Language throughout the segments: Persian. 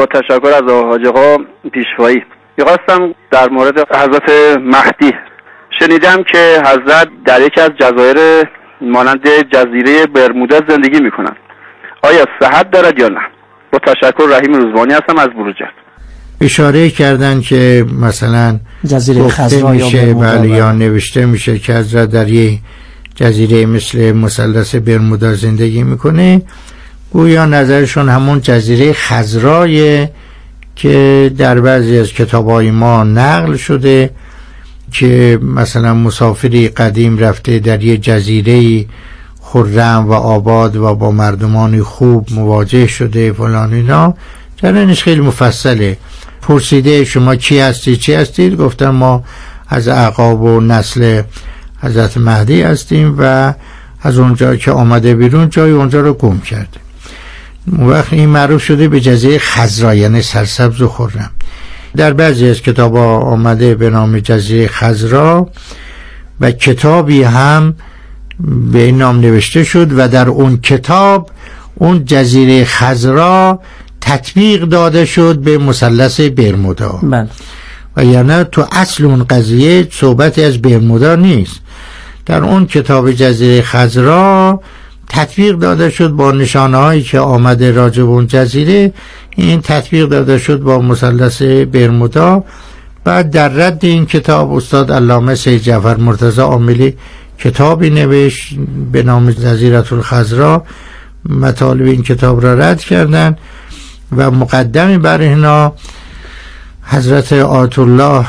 با تشکر از حاج آقا پیشوایی. می‌خواستم در مورد حضرت مهدی شنیدم که حضرت در یکی از جزایر مانند جزیره برمودا زندگی می‌کنن آیا صحت دارد یا نه؟ با تشکر رحیم روزبانی هستم از بروجرد. اشاره کردن که مثلا جزیره خزرا میشه یا بله یا نوشته میشه که حضرت در یه جزیره مثل مثلث برمودا زندگی می‌کنه. گویا نظرشون همون جزیره خزرای که در بعضی از کتاب ما نقل شده که مثلا مسافری قدیم رفته در یه جزیره خرم و آباد و با مردمان خوب مواجه شده فلان اینا. جرانش خیلی مفصله. پرسیده شما کی هستید چی هستید؟ گفتم ما از اعقاب و نسل حضرت مهدی هستیم و از اونجا که آمده بیرون جای اونجا رو گم کرده وقت این معروف شده به جزیره خزرا یعنی سرسبز و خرم. در بعضی از کتاب آمده به نام جزیره خزرا و کتابی هم به این نام نوشته شد و در اون کتاب اون جزیره خزرا تطبیق داده شد به مثلث برمودا. بله. و یعنی تو اصل اون قضیه صحبتی از برمودا نیست. در اون کتاب جزیره خزرا تطبیق داده شد با نشانه هایی که آمده راجب اون جزیره. این تطبیق داده شد با مثلث برمودا. بعد در رد این کتاب استاد علامه سید جعفر مرتضی عاملی کتابی نوشت به نام جزیرت الخزرا مطالب این کتاب را رد کردند و مقدمی بر اینا حضرت آیت الله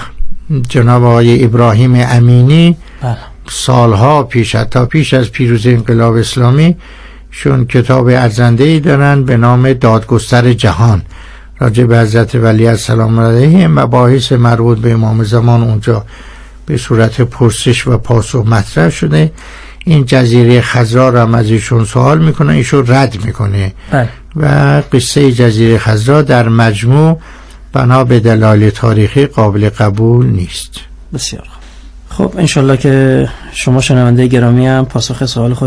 جناب آقای ابراهیم امینی بله. سالها پیش حتی پیش از پیروزی انقلاب اسلامی شون کتاب ارزنده ای دارن به نام دادگستر جهان راجع به حضرت ولی السلام علیه مباحث مربوط به امام زمان اونجا به صورت پرسش و پاسخ مطرح شده. این جزیره خزرا را هم از ایشون سوال می‌کنه ایشون رد می‌کنه. بله. و قصه جزیره خزرا در مجموع بنا به دلایل تاریخی قابل قبول نیست. بسیار خوب. خب انشالله که شما شنونده گرامی هم پاسخ سوال خود